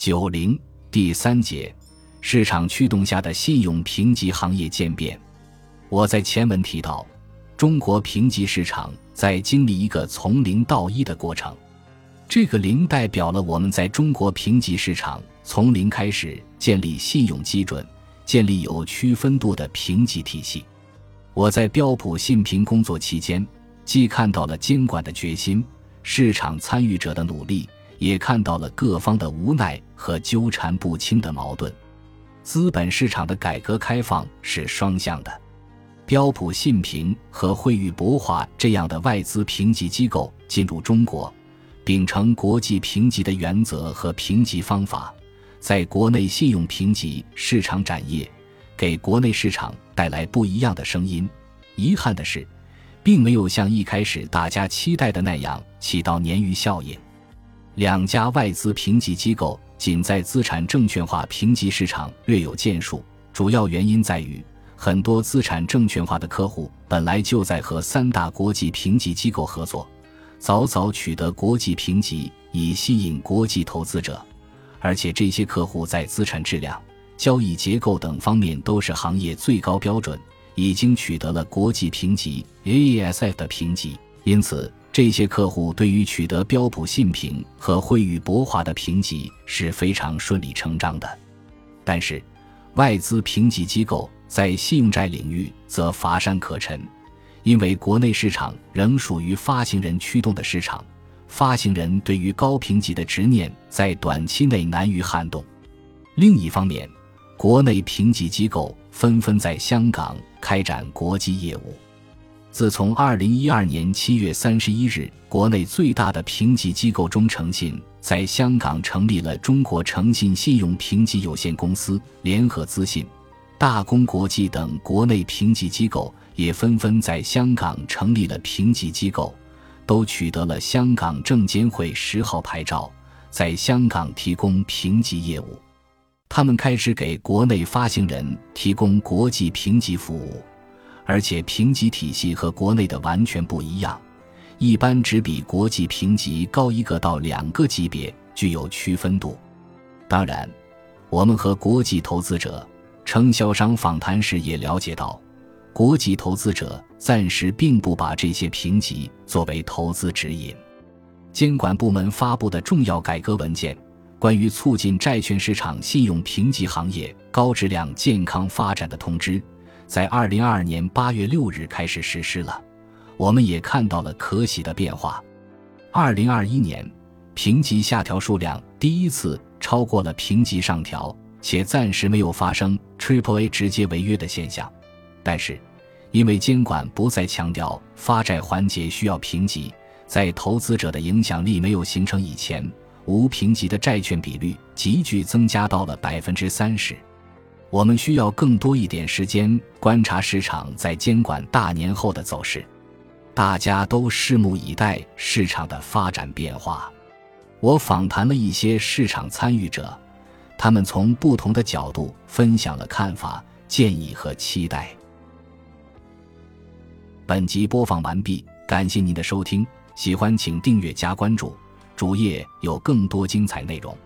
九零第三节，市场驱动下的信用评级行业渐变。我在前文提到，中国评级市场在经历一个从零到一的过程。这个零代表了我们在中国评级市场从零开始建立信用基准，建立有区分度的评级体系。我在标普信评工作期间，既看到了监管的决心，市场参与者的努力，也看到了各方的无奈和纠缠不清的矛盾。资本市场的改革开放是双向的，标普信评和惠誉博华这样的外资评级机构进入中国。秉承国际评级的原则和评级方法，在国内信用评级市场展业，给国内市场带来不一样的声音。遗憾的是，并没有像一开始大家期待的那样起到鲶鱼效应。两家外资评级机构仅在资产证券化评级市场略有建树，主要原因在于很多资产证券化的客户本来就在和三大国际评级机构合作。早早取得国际评级，以吸引国际投资者，而且这些客户在资产质量、交易结构等方面都是行业最高标准，已经取得了国际评级 AESF 的评级，因此这些客户对于取得标普信评和惠誉博华的评级是非常顺理成章的。但是，外资评级机构在信用债领域则乏善可陈。因为国内市场仍属于发行人驱动的市场，发行人对于高评级的执念在短期内难于撼动。另一方面，国内评级机构纷纷在香港开展国际业务。自从2012年7月31日，国内最大的评级机构中诚信在香港成立了中国诚信信用评级有限公司，联合资信、大公国际等国内评级机构。也纷纷在香港成立了评级机构，都取得了香港证监会十号牌照，在香港提供评级业务。他们开始给国内发行人提供国际评级服务，而且评级体系和国内的完全不一样，一般只比国际评级高一个到两个级别，具有区分度。当然，我们和国际投资者、承销商访谈时也了解到。国际投资者暂时并不把这些评级作为投资指引。监管部门发布的重要改革文件《关于促进债券市场信用评级行业高质量健康发展的通知》在二零二二年八月六日开始实施了。我们也看到了可喜的变化。二零二一年，评级下调数量第一次超过了评级上调，且暂时没有发生 Triple A 直接违约的现象。但是，因为监管不再强调发债环节需要评级，在投资者的影响力没有形成以前，无评级的债券比率急剧增加到了百分之三十。我们需要更多一点时间观察市场在监管大年后的走势。大家都拭目以待市场的发展变化。我访谈了一些市场参与者，他们从不同的角度分享了看法、建议和期待。本集播放完毕，感谢您的收听，喜欢请订阅加关注，主页有更多精彩内容。